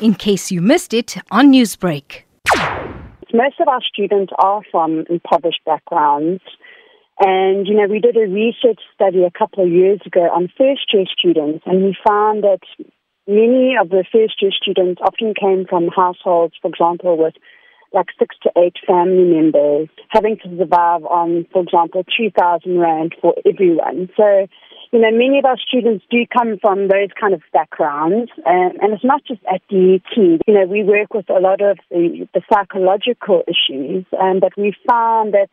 in case you missed it on Newsbreak. Most of our students are from impoverished backgrounds. And, you know, we did a research study a couple of years ago on first year students, and we found that many of the first year students often came from households, for example, with like six to eight family members, having to survive on, for example, 2,000 Rand for everyone. So, you know, many of our students do come from those kind of backgrounds, and, and it's not just at DUT. You know, we work with a lot of the, the psychological issues, um, but we found that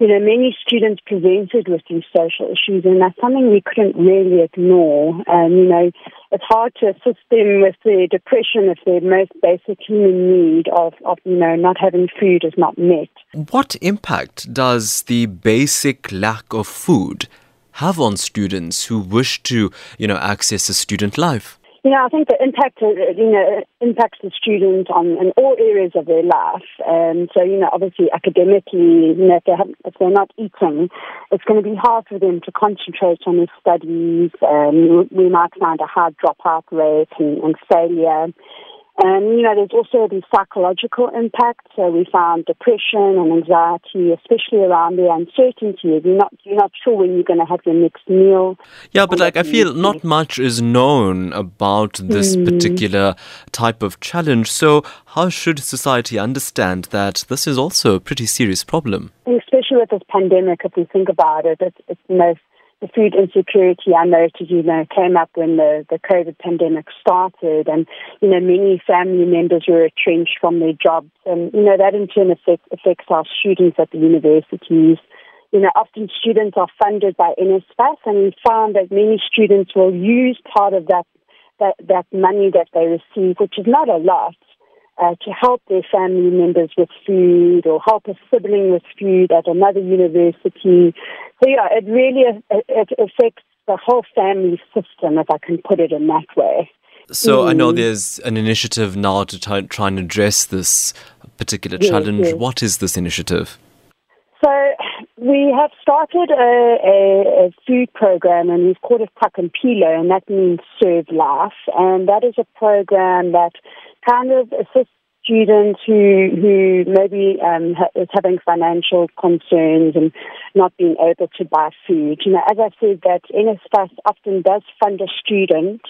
you know, many students presented with these social issues, and that's something we couldn't really ignore. And, you know, it's hard to assist them with their depression if their most basic human need of, of, you know, not having food is not met. What impact does the basic lack of food have on students who wish to, you know, access a student life? You know, I think the impact, uh, you know, impacts the student on in all areas of their life. And so, you know, obviously academically, you know, if, they if they're not eating, it's going to be hard for them to concentrate on their studies. Um, we might find a high dropout rate and, and failure. And, you know, there's also the psychological impact. So we found depression and anxiety, especially around the uncertainty. You're not, you're not sure when you're going to have your next meal. Yeah, but like I feel not much is known about this mm. particular type of challenge. So how should society understand that this is also a pretty serious problem? Especially with this pandemic, if we think about it, it's, it's the most the food insecurity I noted, you know, came up when the, the COVID pandemic started and, you know, many family members were retrenched from their jobs and, you know, that in turn affect, affects our students at the universities. You know, often students are funded by NSFAS and we found that many students will use part of that, that, that money that they receive, which is not a lot, uh, to help their family members with food or help a sibling with food at another university. So, yeah, it really it affects the whole family system, if I can put it in that way. So, mm. I know mm. there's an initiative now to try, try and address this particular yes, challenge. Yes. What is this initiative? So, we have started a, a, a, food program and we've called it Phakimpilo, and Pilo, and that means serve life. And that is a program that kind of assist students who who maybe um, is having financial concerns and not being able to buy food. You know, as I said, that NSFAS often does fund a student,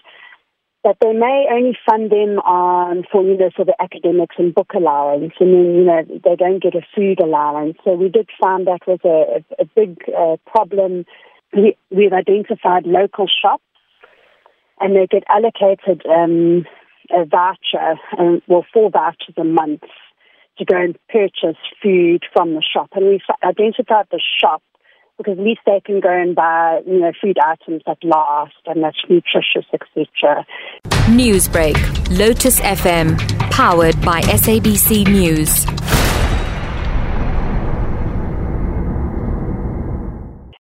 but they may only fund them on for for the academics and book allowance, and then you know they don't get a food allowance. So we did find that was a, a, a big uh, problem. We, we've identified local shops, and they get allocated. Um, a voucher, well, four vouchers a month to go and purchase food from the shop. And we identified the shop because at least they can go and buy, you know, food items that last and that's nutritious, etc. Newsbreak, Lotus FM, powered by SABC News.